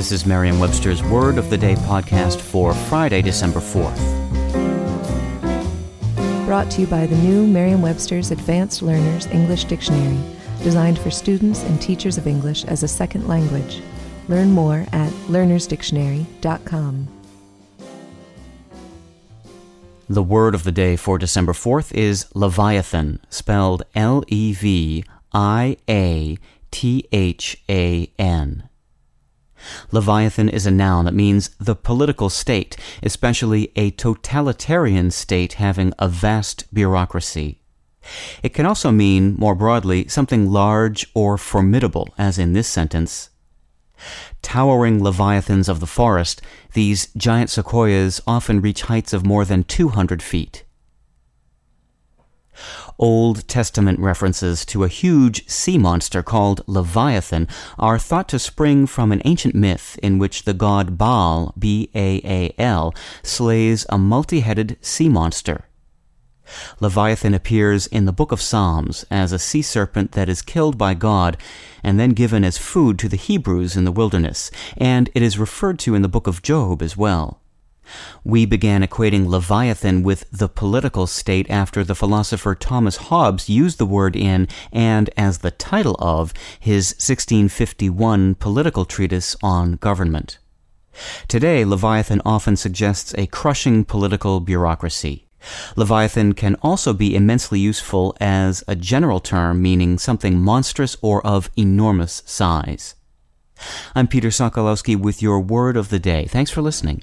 This is Merriam-Webster's Word of the Day podcast for Friday, December 4th. Brought to you by the new Merriam-Webster's Advanced Learners English Dictionary, designed for students and teachers of English as a second language. Learn more at learnersdictionary.com. The word of the day for December 4th is Leviathan, spelled L E V I A T H A N. Leviathan is a noun that means the political state, especially a totalitarian state having a vast bureaucracy. It can also mean, more broadly, something large or formidable, as in this sentence. Towering leviathans of the forest, these giant sequoias often reach heights of more than 200 feet. Old Testament references to a huge sea monster called Leviathan are thought to spring from an ancient myth in which the god Baal, B-A-A-L, slays a multi-headed sea monster. Leviathan appears in the book of Psalms as a sea serpent that is killed by God and then given as food to the Hebrews in the wilderness, and it is referred to in the book of Job as well. We began equating Leviathan with the political state after the philosopher Thomas Hobbes used the word in and as the title of his 1651 political treatise on government. Today, Leviathan often suggests a crushing political bureaucracy. Leviathan can also be immensely useful as a general term meaning something monstrous or of enormous size. I'm Peter Sokolowski with your word of the day. Thanks for listening.